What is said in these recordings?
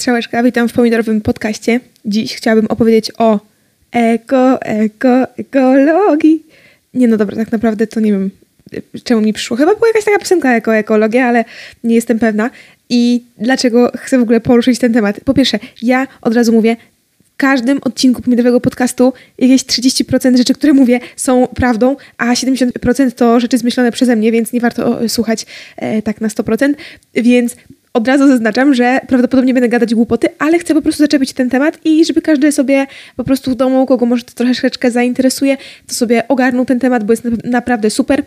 Strzałeczka, witam w pomidorowym podcaście. Dziś chciałabym opowiedzieć o eko, eko, ekologii. Nie no dobra, tak naprawdę to nie wiem, czemu mi przyszło. Chyba była jakaś taka piosenka eko, ekologia, ale nie jestem pewna. I dlaczego chcę w ogóle poruszyć ten temat? Po pierwsze, ja od razu mówię, w każdym odcinku pomidorowego podcastu jakieś 30% rzeczy, które mówię, są prawdą, a 70% to rzeczy zmyślone przeze mnie, więc nie warto słuchać e, tak na 100%. Więc od razu zaznaczam, że prawdopodobnie będę gadać głupoty, ale chcę po prostu zaczepić ten temat i żeby każdy sobie po prostu w domu, kogo może to troszeczkę zainteresuje, to sobie ogarnął ten temat, bo jest naprawdę super.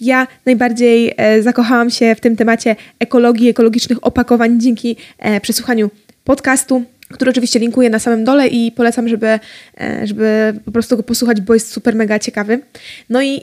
Ja najbardziej e, zakochałam się w tym temacie ekologii, ekologicznych opakowań dzięki e, przesłuchaniu podcastu, który oczywiście linkuję na samym dole i polecam, żeby, e, żeby po prostu go posłuchać, bo jest super mega ciekawy. No i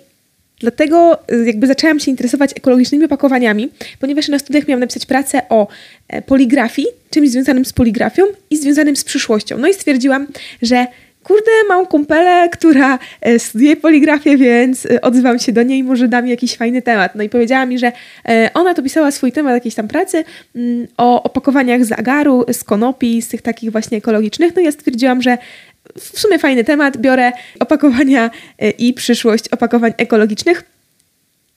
Dlatego y, jakby zaczęłam się interesować ekologicznymi opakowaniami, ponieważ na studiach miałam napisać pracę o e, poligrafii, czymś związanym z poligrafią i związanym z przyszłością. No i stwierdziłam, że kurde, mam kumpelę, która e, studiuje poligrafię, więc e, odzywam się do niej, może da mi jakiś fajny temat. No i powiedziała mi, że ona to pisała swój temat jakiejś tam pracy mm, o opakowaniach z agaru, z konopi, z tych takich właśnie ekologicznych. No i ja stwierdziłam, że w sumie fajny temat. Biorę opakowania e, i przyszłość opakowań ekologicznych.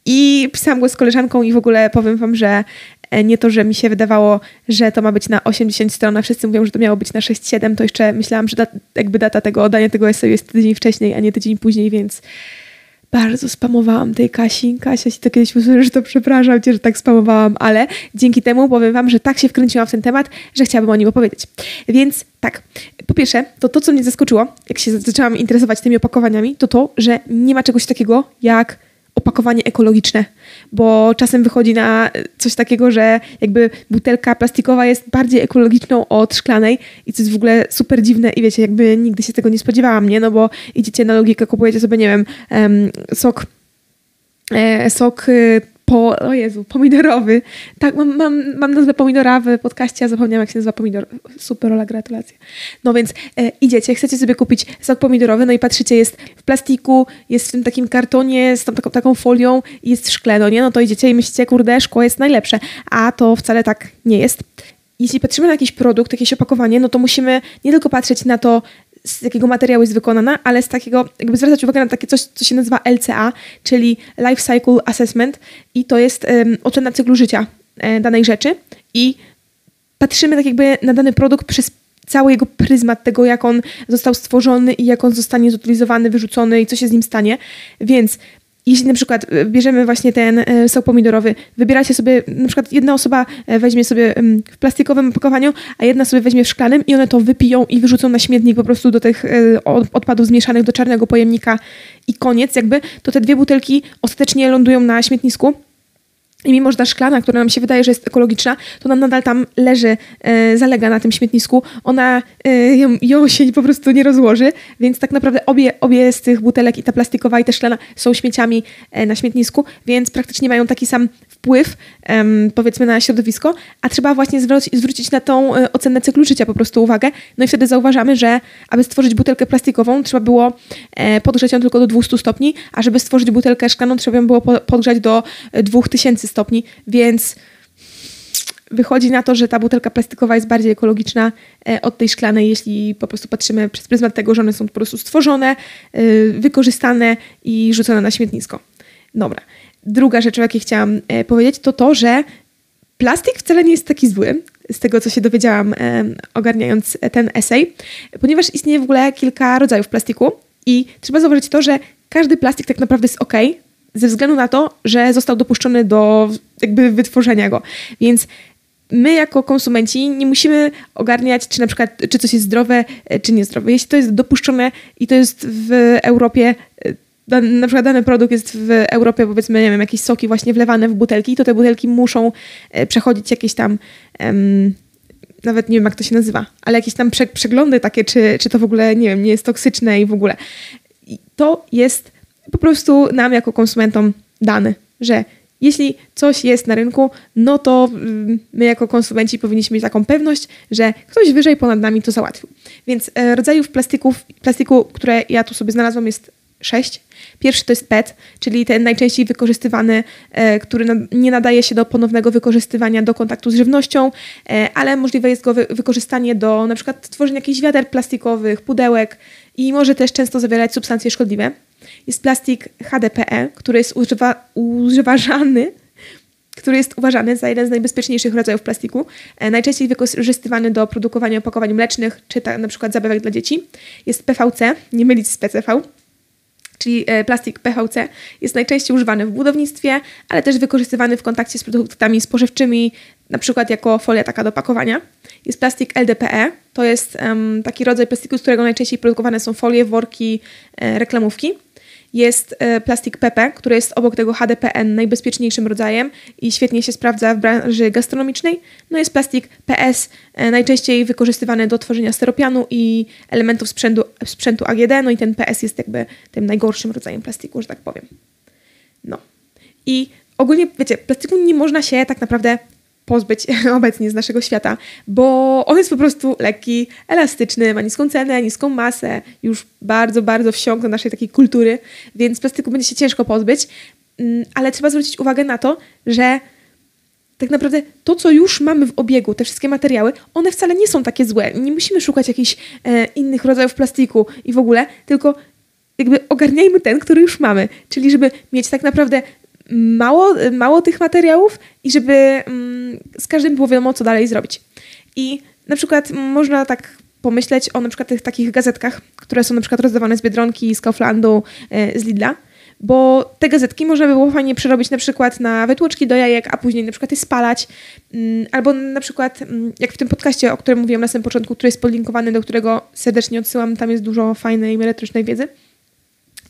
I pisałam go z koleżanką i w ogóle powiem Wam, że e, nie to, że mi się wydawało, że to ma być na 80 stron, a wszyscy mówią, że to miało być na 6-7, to jeszcze myślałam, że jakby data tego oddania tego eseju jest tydzień wcześniej, a nie tydzień później, więc bardzo spamowałam tej Kasi. Kasia się to kiedyś usłyszy, że to przepraszam cię, że tak spamowałam, ale dzięki temu powiem wam, że tak się wkręciłam w ten temat, że chciałabym o nim opowiedzieć. Więc tak, po pierwsze, to to, co mnie zaskoczyło, jak się zaczęłam interesować tymi opakowaniami, to to, że nie ma czegoś takiego jak opakowanie ekologiczne, bo czasem wychodzi na coś takiego, że jakby butelka plastikowa jest bardziej ekologiczną od szklanej i to jest w ogóle super dziwne i wiecie, jakby nigdy się tego nie spodziewałam, nie? No bo idziecie na logikę, kupujecie sobie, nie wiem, sok e, sok y, po, o Jezu, pomidorowy. Tak, mam, mam, mam nazwę pomidora w podcaście, a zapomniałam jak się nazywa pomidor. Super, Ola, gratulacje. No więc e, idziecie, chcecie sobie kupić sok pomidorowy, no i patrzycie, jest w plastiku, jest w tym takim kartonie, z tą taką, taką folią i jest szkle, no nie? No to idziecie i myślicie, kurde, szkło jest najlepsze. A to wcale tak nie jest jeśli patrzymy na jakiś produkt, jakieś opakowanie, no to musimy nie tylko patrzeć na to, z jakiego materiału jest wykonana, ale z takiego, jakby zwracać uwagę na takie coś, co się nazywa LCA, czyli Life Cycle Assessment i to jest um, ocena cyklu życia e, danej rzeczy i patrzymy tak jakby na dany produkt przez cały jego pryzmat tego, jak on został stworzony i jak on zostanie zutylizowany, wyrzucony i co się z nim stanie. Więc jeśli na przykład e, bierzemy właśnie ten e, sok pomidorowy, wybieracie sobie, na przykład jedna osoba e, weźmie sobie w plastikowym opakowaniu, a jedna sobie weźmie w szklanym i one to wypiją i wyrzucą na śmietnik po prostu do tych odpadów zmieszanych do czarnego pojemnika i koniec. Jakby, to te dwie butelki ostatecznie lądują na śmietnisku i mimo, że ta szklana, która nam się wydaje, że jest ekologiczna, to ona nadal tam leży, e, zalega na tym śmietnisku. Ona e, ją, ją, się po prostu nie rozłoży, więc tak naprawdę obie, obie z tych butelek, i ta plastikowa, i ta szklana, są śmieciami e, na śmietnisku, więc praktycznie mają taki sam wpływ, powiedzmy, na środowisko, a trzeba właśnie zwrócić, zwrócić na tą ocenę cyklu życia po prostu uwagę. No i wtedy zauważamy, że aby stworzyć butelkę plastikową, trzeba było podgrzać ją tylko do 200 stopni, a żeby stworzyć butelkę szklaną, trzeba ją było podgrzać do 2000 stopni, więc wychodzi na to, że ta butelka plastikowa jest bardziej ekologiczna e, od tej szklanej, jeśli po prostu patrzymy przez pryzmat tego, że one są po prostu stworzone, wykorzystane i rzucone na śmietnisko. Dobra. Druga rzecz, o jakiej chciałam e, powiedzieć, to to, że plastik wcale nie jest taki zły, z tego co się dowiedziałam e, ogarniając ten esej, ponieważ istnieje w ogóle kilka rodzajów plastiku i trzeba zauważyć to, że każdy plastik tak naprawdę jest ok, ze względu na to, że został dopuszczony do jakby wytworzenia go. Więc my jako konsumenci nie musimy ogarniać, czy na przykład, czy coś jest zdrowe, e, czy niezdrowe. Jeśli to jest dopuszczone i to jest w Europie na przykład dany produkt jest w Europie, powiedzmy, nie wiem, jakieś soki właśnie wlewane w butelki, to te butelki muszą e, przechodzić jakieś tam, um, nawet nie wiem jak to się nazywa, ale jakieś tam prze, przeglądy takie, czy, czy to w ogóle, nie wiem, nie jest toksyczne i w ogóle. I to jest po prostu nam jako konsumentom dane, że jeśli coś jest na rynku, no to mm, my jako konsumenci powinniśmy mieć taką pewność, że ktoś wyżej ponad nami to załatwił. Więc e, rodzajów plastików, plastiku, które ja tu sobie znalazłam jest sześć. Pierwszy to jest PET, czyli ten najczęściej wykorzystywany, e, który nie nadaje się do ponownego wykorzystywania do kontaktu z żywnością, e, ale możliwe jest go wykorzystanie do przykład tworzenia jakichś wiader plastikowych, pudełek i może też często zawierać substancje szkodliwe. Jest plastik HDPE, który jest używa, używany który jest uważany za jeden z najbezpieczniejszych rodzajów plastiku, e, najczęściej wykorzystywany do produkowania opakowań mlecznych czy ta, na przykład zabawek dla dzieci. Jest PVC, nie mylić z PCV, czyli e, plastik PVC, jest najczęściej używany w budownictwie, ale też wykorzystywany w kontakcie z produktami spożywczymi, na przykład jako folia taka do pakowania. Jest plastik LDPE, to jest um, taki rodzaj plastiku, z którego najczęściej produkowane są folie, worki, e, reklamówki. Jest e, plastik PP, który jest obok tego HDPN najbezpieczniejszym rodzajem i świetnie się sprawdza w branży gastronomicznej. No jest plastik PS, e, najczęściej wykorzystywany do tworzenia steropianu i elementów sprzętu, sprzętu AGD, no i ten PS jest jakby tym najgorszym rodzajem plastiku, że tak powiem. No. I ogólnie, wiecie, plastiku nie można się tak naprawdę pozbyć obecnie z naszego świata, bo on jest po prostu lekki, elastyczny, ma niską cenę, niską masę, już bardzo, bardzo wsiąkł do naszej takiej kultury, więc plastiku będzie się ciężko pozbyć, mm, ale trzeba zwrócić uwagę na to, że tak naprawdę to, co już mamy w obiegu, te wszystkie materiały, one wcale nie są takie złe. Nie musimy szukać jakichś e, innych rodzajów plastiku i w ogóle, tylko jakby ogarniajmy ten, który już mamy. Czyli żeby mieć tak naprawdę mało, mało tych materiałów i żeby mm, z każdym było wiadomo, co dalej zrobić. I na przykład można tak pomyśleć o na przykład tych takich gazetkach, które są na przykład rozdawane z Biedronki, z Kauflandu, e, z Lidla, bo te gazetki można by było fajnie przerobić na przykład na wytłoczki do jajek, a później na przykład je spalać, mm, albo na przykład mm, jak w tym podcaście, o którym mówiłam na samym początku, który jest podlinkowany, do którego serdecznie odsyłam, tam jest dużo fajnej, merytorycznej wiedzy,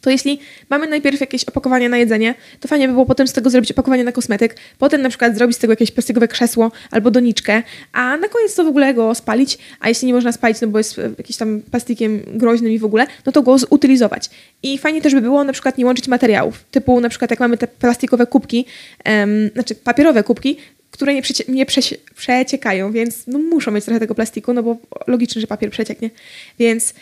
to jeśli mamy najpierw jakieś opakowanie na jedzenie, to fajnie by było potem z tego zrobić opakowanie na kosmetyk, potem na przykład zrobić z tego jakieś plastikowe krzesło albo doniczkę, a na koniec to w ogóle go spalić, a jeśli nie można spalić, no bo jest jakiś tam plastikiem groźnym i w ogóle, no to go zutylizować. I fajnie też by było na przykład nie łączyć materiałów, typu na przykład jak mamy te plastikowe kubki, um, znaczy papierowe kubki, które nie, przecie nie przeciekają, więc no, muszą mieć trochę tego plastiku, no bo logiczne, że papier przecieknie. Więc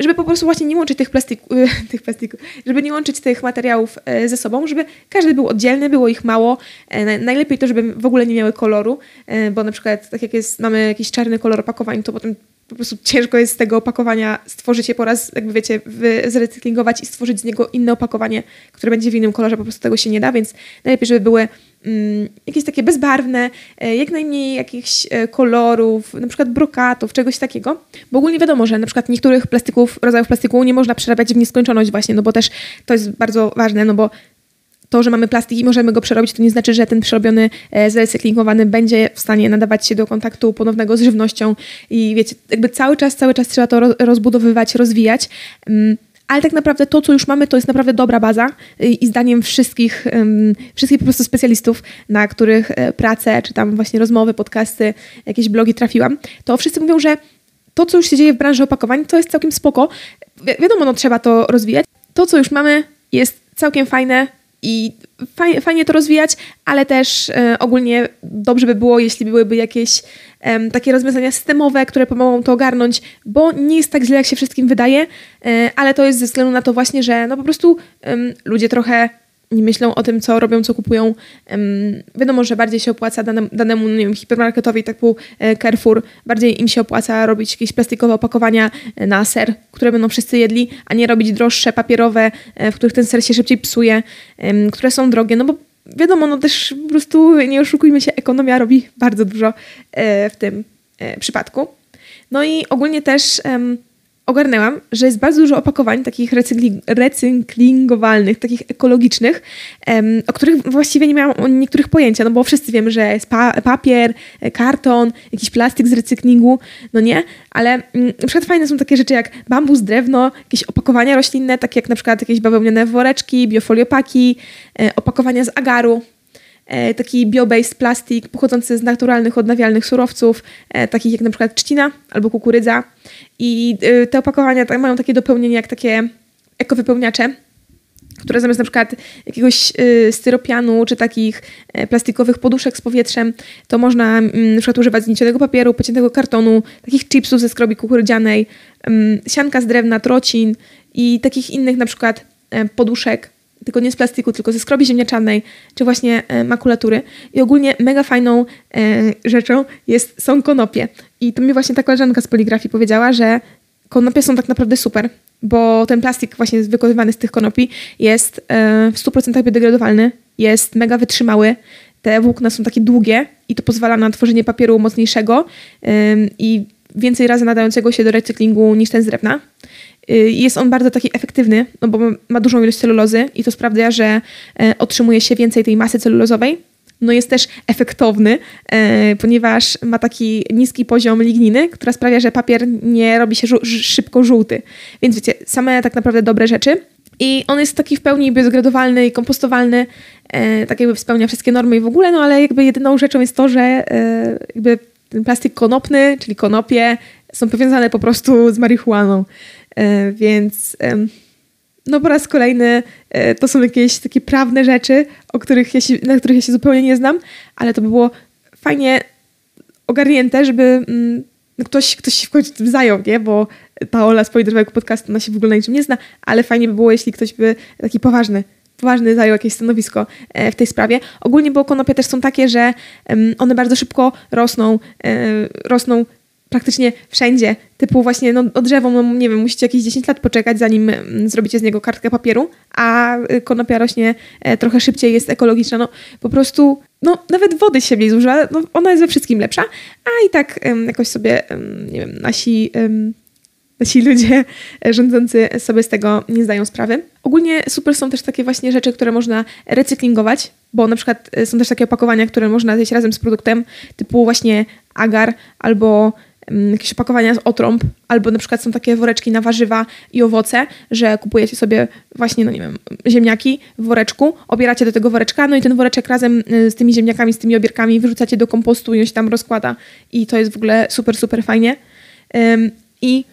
żeby po prostu właśnie nie łączyć tych, plastiku, tych plastików, żeby nie łączyć tych materiałów e, ze sobą, żeby każdy był oddzielny, było ich mało. E, najlepiej to, żeby w ogóle nie miały koloru, e, bo na przykład tak jak jest, mamy jakiś czarny kolor opakowań, to potem po prostu ciężko jest z tego opakowania stworzyć je po raz, jakby wiecie, zrecyklingować i stworzyć z niego inne opakowanie, które będzie w innym kolorze, po prostu tego się nie da, więc najlepiej, żeby były mm, jakieś takie bezbarwne, e, jak najmniej jakichś e, kolorów, na przykład brokatów, czegoś takiego, bo ogólnie wiadomo, że na przykład niektórych plastików, rodzajów plastiku nie można przerabiać w nieskończoność właśnie, no bo też to jest bardzo ważne, no bo to, że mamy plastik i możemy go przerobić, to nie znaczy, że ten przerobiony, e, zrecyklingowany będzie w stanie nadawać się do kontaktu ponownego z żywnością i wiecie, jakby cały czas, cały czas trzeba to rozbudowywać, rozwijać. Mm, ale tak naprawdę to, co już mamy, to jest naprawdę dobra baza i zdaniem wszystkich, wszystkich po prostu specjalistów, na których e, pracę, czy tam właśnie rozmowy, podcasty, jakieś blogi trafiłam, to wszyscy mówią, że to, co już się dzieje w branży opakowań, to jest całkiem spoko. Wi wiadomo, no trzeba to rozwijać. To, co już mamy, jest całkiem fajne, i fajnie, fajnie to rozwijać, ale też e, ogólnie dobrze by było, jeśli byłyby jakieś takie rozwiązania systemowe, które pomogą to ogarnąć, bo nie jest tak źle, jak się wszystkim wydaje, e, ale to jest ze względu na to właśnie, że no po prostu ludzie trochę nie myślą o tym, co robią, co kupują. wiadomo, że bardziej się opłaca danemu, danemu nie wiem, hipermarketowi typu e, Carrefour, bardziej im się opłaca robić jakieś plastikowe opakowania e, na ser, które będą wszyscy jedli, a nie robić droższe, papierowe, e, w których ten ser się szybciej psuje, które są drogie, no bo wiadomo, no też po prostu nie oszukujmy się, ekonomia robi bardzo dużo w tym przypadku. No i ogólnie też ogarnęłam, że jest bardzo dużo opakowań takich recykli recyklingowalnych, takich ekologicznych, o których właściwie nie miałam o niektórych pojęcia, no bo wszyscy wiemy, że jest pa papier, e, karton, jakiś plastik z recyklingu, no nie, ale mm, na przykład fajne są takie rzeczy jak bambus, drewno, jakieś opakowania roślinne, takie jak na przykład jakieś bawełniane woreczki, biofoliopaki, e, opakowania z agaru, taki bio-based plastik pochodzący z naturalnych, odnawialnych surowców, e, takich jak na przykład trzcina albo kukurydza. I e, te opakowania mają takie dopełnienie jak takie ekowypełniacze, które zamiast na przykład jakiegoś styropianu czy takich plastikowych poduszek z powietrzem, to można mm, na przykład używać zniecionego papieru, pociętego kartonu, takich chipsów ze skrobi kukurydzianej, mm, sianka z drewna, trocin i takich innych na przykład poduszek, tylko nie z plastiku, tylko ze skrobi ziemniaczanej, czy właśnie makulatury. I ogólnie mega fajną rzeczą jest, są konopie. I to mi właśnie ta koleżanka z poligrafii powiedziała, że konopie są tak naprawdę super, bo ten plastik właśnie wykonywany z tych konopi jest w 100% biodegradowalny, jest mega wytrzymały, te włókna są takie długie i to pozwala na tworzenie papieru mocniejszego i więcej razy nadającego się do recyklingu niż ten z drewna. Y, jest on bardzo taki efektywny, no bo ma dużą ilość celulozy i to sprawia, że e, otrzymuje się więcej tej masy celulozowej. No jest też efektowny, e, ponieważ ma taki niski poziom ligniny, która sprawia, że papier nie robi się szybko żółty. Więc wiecie, same tak naprawdę dobre rzeczy. I on jest taki w pełni biodegradowalny i kompostowalny, e, tak jakby spełnia wszystkie normy i w ogóle, no ale jakby jedyną rzeczą jest to, że jakby ten plastik konopny, czyli konopie, są powiązane po prostu z marihuaną. E, więc no po raz kolejny e, to są jakieś takie prawne rzeczy, o których ja się, na których ja się zupełnie nie znam, ale to by było fajnie ogarnięte, żeby mm, ktoś, ktoś się w końcu tym zajął, nie? Bo ta Ola z Poliderowego podcastu, ona się w ogóle na niczym nie zna, ale fajnie by było, jeśli ktoś by taki poważny, poważny zajął jakieś stanowisko e, w tej sprawie. Ogólnie, bo konopie też są takie, że one bardzo szybko rosną, e, rosną praktycznie wszędzie. Typu właśnie no, drzewą, no nie wiem, musicie jakieś 10 lat poczekać, zanim zrobicie z niego kartkę papieru, a y, konopia rośnie e, trochę szybciej, jest ekologiczna. No po prostu, no nawet wody się w niej zużywa, no, ona jest we wszystkim lepsza, a i tak jakoś sobie, nie wiem, nasi ci ludzie rządzący sobie z tego nie zdają sprawy. Ogólnie super są też takie właśnie rzeczy, które można recyklingować, bo na przykład e, są też takie opakowania, które można zjeść razem z produktem, typu właśnie agar albo mm, jakieś opakowania z otrąb, albo na przykład są takie woreczki na warzywa i owoce, że kupujecie sobie właśnie, no nie wiem, ziemniaki w woreczku, obieracie do tego woreczka, no i ten woreczek razem e, z tymi ziemniakami, z tymi obierkami wyrzucacie do kompostu i on się tam rozkłada i to jest w ogóle super, super fajnie. I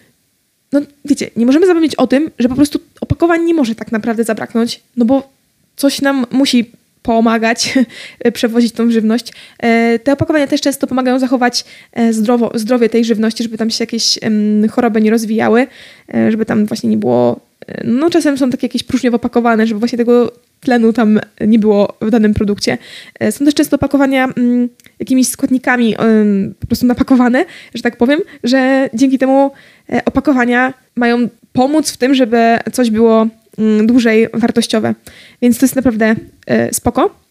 no wiecie, nie możemy zapomnieć o tym, że po prostu opakowań nie może tak naprawdę zabraknąć, no bo coś nam musi pomagać przewozić tą żywność. E, te opakowania też często pomagają zachować e, zdrowo, zdrowie tej żywności, żeby tam się jakieś choroby nie rozwijały, e, żeby tam właśnie nie było. No, czasem są takie jakieś próżniowo opakowane, żeby właśnie tego tlenu tam nie było w danym produkcie. Są też często opakowania mm, jakimiś składnikami po prostu napakowane, że tak powiem, że dzięki temu E, opakowania mają pomóc w tym, żeby coś było mm, dłużej wartościowe. Więc to jest naprawdę e, spoko.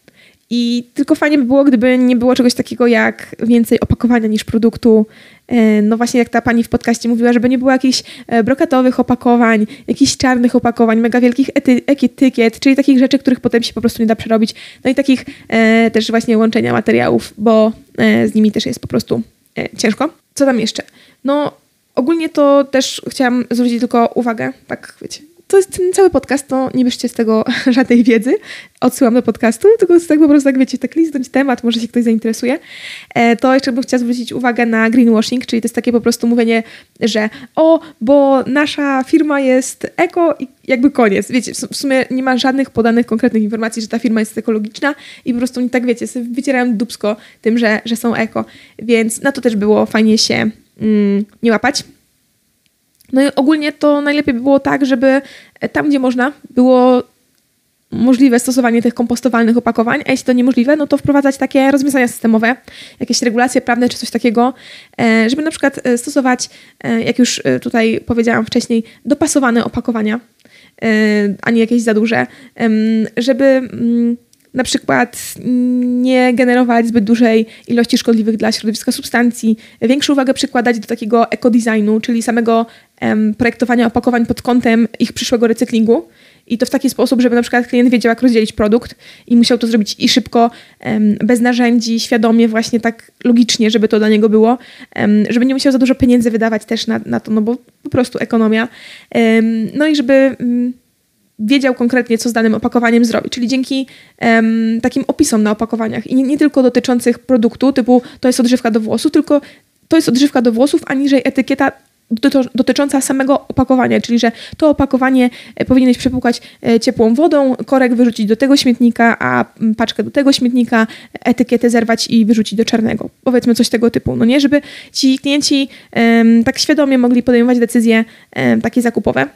I tylko fajnie by było, gdyby nie było czegoś takiego jak więcej opakowania niż produktu. E, no właśnie jak ta pani w podcaście mówiła, żeby nie było jakichś brokatowych opakowań, jakichś czarnych opakowań, mega wielkich ety etykiet, czyli takich rzeczy, których potem się po prostu nie da przerobić. No i takich e, też właśnie łączenia materiałów, bo e, z nimi też jest po prostu e, ciężko. Co tam jeszcze? No Ogólnie to też chciałam zwrócić tylko uwagę, tak wiecie, to jest ten cały podcast, to nie bierzcie z tego żadnej wiedzy. Odsyłam do podcastu, tylko tak po prostu, tak wiecie, tak liznąć temat, może się ktoś zainteresuje. E, to jeszcze bym chciała zwrócić uwagę na greenwashing, czyli to jest takie po prostu mówienie, że o, bo nasza firma jest eko i jakby koniec. Wiecie, w sumie nie ma żadnych podanych konkretnych informacji, że ta firma jest ekologiczna i po prostu nie tak, wiecie, wycierają dubsko tym, że, że są eko. Więc na to też było fajnie się mm, nie łapać. No i ogólnie to najlepiej by było tak, żeby tam, gdzie można, było możliwe stosowanie tych kompostowalnych opakowań, a jeśli to niemożliwe, no to wprowadzać takie rozwiązania systemowe, jakieś regulacje prawne czy coś takiego, e, żeby na przykład e, stosować, e, jak już tutaj powiedziałam wcześniej, dopasowane opakowania, a nie jakieś za duże, żeby mm, na przykład nie generować zbyt dużej ilości szkodliwych dla środowiska substancji, większą uwagę przykładać do takiego ekodesignu, czyli samego projektowania opakowań pod kątem ich przyszłego recyklingu. I to w taki sposób, żeby na przykład klient wiedział, jak rozdzielić produkt i musiał to zrobić i szybko, bez narzędzi, świadomie, właśnie tak logicznie, żeby to dla niego było, żeby nie musiał za dużo pieniędzy wydawać też na, na to, no bo po prostu ekonomia. No i żeby mm, wiedział konkretnie, co z danym opakowaniem zrobić. Czyli dzięki takim opisom na opakowaniach i nie, nie, tylko dotyczących produktu, typu to jest odżywka do włosów, tylko to jest odżywka do włosów, aniżeli etykieta dotycząca samego opakowania, czyli że to opakowanie e, powinieneś przepłukać e, ciepłą wodą, korek wyrzucić do tego śmietnika, a paczkę do tego śmietnika, etykietę zerwać i wyrzucić do czarnego. Powiedzmy coś tego typu, no nie? Żeby ci klienci um, tak świadomie mogli podejmować decyzje um, takie zakupowe.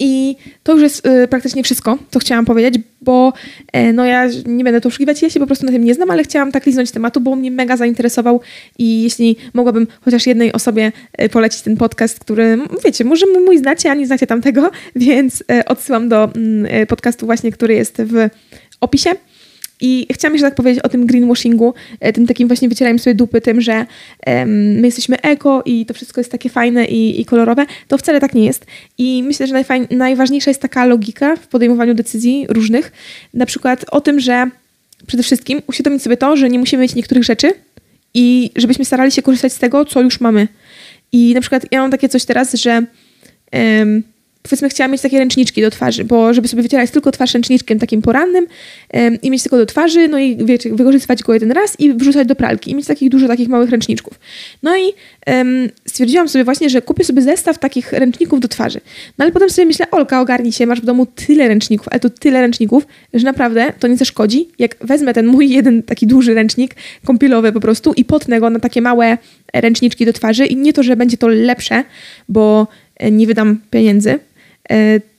I to już jest y, praktycznie wszystko, co chciałam powiedzieć, bo y, no ja nie będę to oszukiwać, ja się po prostu na tym nie znam, ale chciałam tak liznąć tematu, bo mnie mega zainteresował i jeśli mogłabym chociaż jednej osobie y, polecić ten podcast, który, wiecie, może mój znacie, a nie znacie tamtego, więc y, odsyłam do mm, podcastu właśnie, który jest w opisie. I chciałam jeszcze tak powiedzieć o tym greenwashingu, e, tym takim właśnie wycierając sobie dupy tym, że my jesteśmy eko i to wszystko jest takie fajne i, i kolorowe. To wcale tak nie jest. I myślę, że najważniejsza jest taka logika w podejmowaniu decyzji różnych. Na przykład o tym, że przede wszystkim uświadomić sobie to, że nie musimy mieć niektórych rzeczy i żebyśmy starali się korzystać z tego, co już mamy. I na przykład ja mam takie coś teraz, że um, powiedzmy mieć takie ręczniczki do twarzy, bo żeby sobie wycierać tylko twarz ręczniczkiem takim porannym i mieć tylko do twarzy, no i wiecie, wykorzystywać go jeden raz i wrzucać do pralki i mieć takich dużo takich małych ręczniczków. No i stwierdziłam sobie właśnie, że kupię sobie zestaw takich ręczników do twarzy. No ale potem sobie myślę, Olka, ogarnij się, masz w domu tyle ręczników, ale to tyle ręczników, że naprawdę to nie zaszkodzi, jak wezmę ten mój jeden taki duży ręcznik kąpielowy po prostu i potnę go na takie małe ręczniczki do twarzy i nie to, że będzie to lepsze, bo e, nie wydam pieniędzy,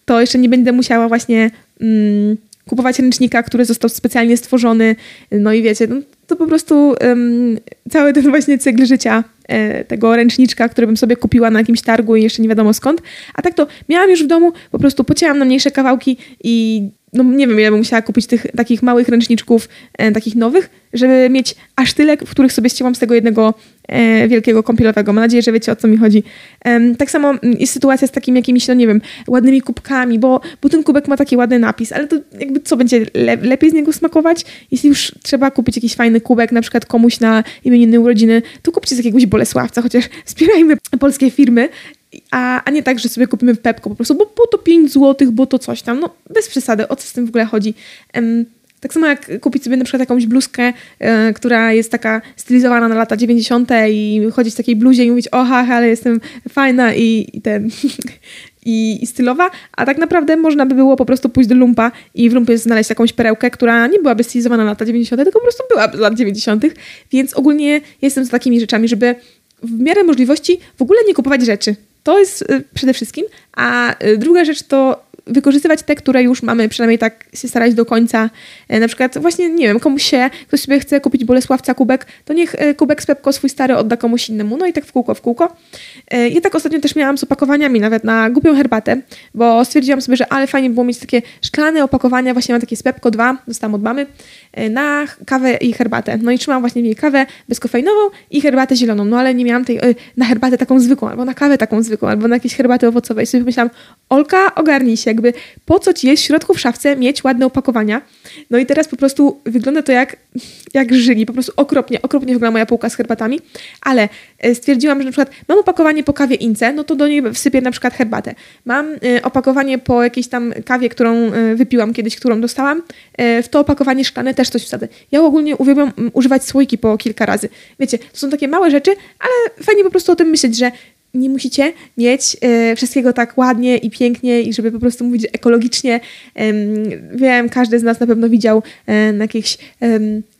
to jeszcze nie będę musiała właśnie mm, kupować ręcznika, który został specjalnie stworzony. No i wiecie, no, to po prostu um, cały ten właśnie cykl życia e, tego ręczniczka, który bym sobie kupiła na jakimś targu i jeszcze nie wiadomo skąd. A tak to miałam już w domu, po prostu pocięłam na mniejsze kawałki i no nie wiem, ile bym musiała kupić tych takich małych ręczniczków, e, takich nowych, żeby mieć aż tyle, w których sobie ścięłam z tego jednego e, wielkiego kąpielowego. Mam nadzieję, że wiecie o co mi chodzi. E, tak samo mm, jest sytuacja z takimi jakimiś, no nie wiem, ładnymi kubkami, bo, bo ten kubek ma taki ładny napis, ale to jakby co będzie le lepiej z niego smakować? Jeśli już trzeba kupić jakiś fajny kubek, na przykład komuś na imieniny urodziny, to kupcie z jakiegoś Bolesławca, chociaż wspierajmy polskie firmy, a, a nie tak, że sobie kupimy Pepko po prostu, bo, bo to 5 zł, bo to coś tam. No bez przesady, o co z tym w ogóle chodzi. Um, tak samo jak kupić sobie na przykład jakąś bluzkę, e, która jest taka stylizowana na lata 90. i chodzić w takiej bluzie i mówić, oha, ale jestem fajna i, i ten i, i, stylowa, a tak naprawdę można by było po prostu pójść do lumpa i w lumpie znaleźć jakąś perełkę, która nie byłaby stylizowana na lata 90., tylko po prostu była z lat 90., więc ogólnie jestem z takimi rzeczami, żeby w miarę możliwości w ogóle nie kupować rzeczy. To jest y, przede wszystkim. A y, druga rzecz to wykorzystywać te, które już mamy, przynajmniej tak się starać do końca. E, na przykład właśnie, nie wiem, komuś się, ktoś sobie chce kupić Bolesławca kubek, to niech e, kubek z Pepko swój stary odda komuś innemu. No i tak w kółko, w kółko. E, ja tak ostatnio też miałam z opakowaniami nawet na głupią herbatę, bo stwierdziłam sobie, że ale fajnie było mieć takie szklane opakowania, właśnie mam takie z Pepko 2, dostałam od mamy, na kawę i herbatę. No i trzymałam właśnie w niej kawę bezkofeinową i herbatę zieloną, no ale nie miałam tej na herbatę taką zwykłą, albo na kawę taką zwykłą, albo na jakieś herbaty owocowe. I sobie pomyślałam, Olka, ogarnij się, jakby po co ci jest w środku w szafce mieć ładne opakowania. No i teraz po prostu wygląda to jak, jak żyli, po prostu okropnie, okropnie wygląda moja półka z herbatami, ale e, stwierdziłam, że na przykład mam opakowanie po kawie Ince, no to do niej wsypię na przykład herbatę. Mam y, opakowanie po jakiejś tam kawie, którą y, wypiłam kiedyś, którą dostałam, w to opakowanie szklane też coś wsadzę. Ja ogólnie uwielbiam używać słoiki po kilka razy. Wiecie, to są takie małe rzeczy, ale fajnie po prostu o tym myśleć, że nie musicie mieć e, wszystkiego tak ładnie i pięknie i żeby po prostu mówić ekologicznie. E, wiem, każdy z nas na pewno widział e, na jakichś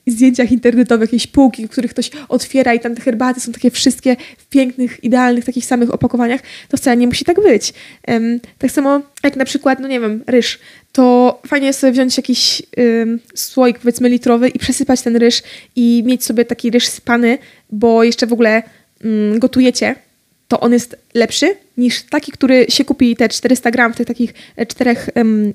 zdjęciach internetowych jakieś półki, w których ktoś otwiera i tam te herbaty są takie wszystkie w pięknych, idealnych, takich samych opakowaniach. To wcale nie musi tak być. tak samo jak na przykład, no nie wiem, ryż. To fajnie jest sobie wziąć jakiś słoik, powiedzmy, litrowy i przesypać ten ryż i mieć sobie taki ryż spany, bo jeszcze w ogóle mm, gotujecie to on jest lepszy niż taki, który się kupi te 400 gram w tych takich e, czterech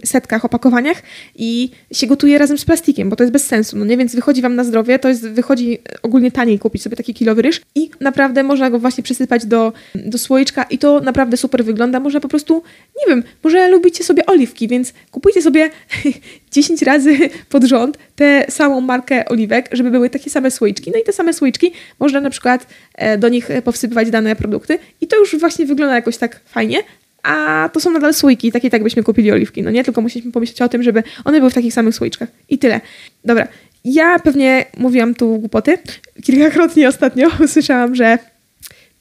setkach, opakowaniach i się gotuje razem z plastikiem, bo to jest bez sensu, no nie? Więc wychodzi Wam na zdrowie, to jest, wychodzi ogólnie taniej kupić sobie taki kilowy ryż i naprawdę można go właśnie przesypać do, do słoiczka i to naprawdę super wygląda. Można po prostu, nie wiem, może lubicie sobie oliwki, więc kupujcie sobie 10 razy pod rząd tę samą markę oliwek, żeby były takie same słoiczki. No i te same słoiczki można na przykład e, do nich powsypywać dane produkty i to już właśnie wygląda jakoś tak fajnie, a to są nadal słoiki, takie tak byśmy kupili oliwki, no nie? Tylko musieliśmy pomyśleć o tym, żeby one były w takich samych słoiczkach. I tyle. Dobra, ja pewnie mówiłam tu głupoty. Kilkakrotnie ostatnio usłyszałam, że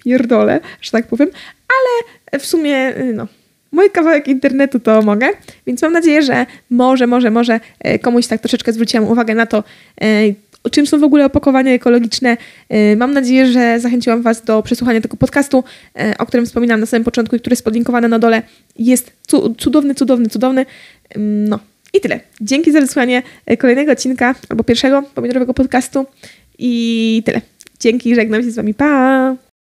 pierdolę, że tak powiem, ale w sumie, no, mój kawałek internetu to mogę, więc mam nadzieję, że może, może, może e, komuś tak troszeczkę zwróciłam uwagę na to, e, czym są w ogóle opakowania ekologiczne. E, mam nadzieję, że zachęciłam Was do przesłuchania tego podcastu, e, o którym wspominałam na samym początku i który jest podlinkowany na dole. Jest cudowny, cudowny, cudowny. No i tyle. Dzięki za wysłuchanie kolejnego odcinka albo pierwszego pomidorowego podcastu i tyle. Dzięki, żegnam się z Wami. Pa!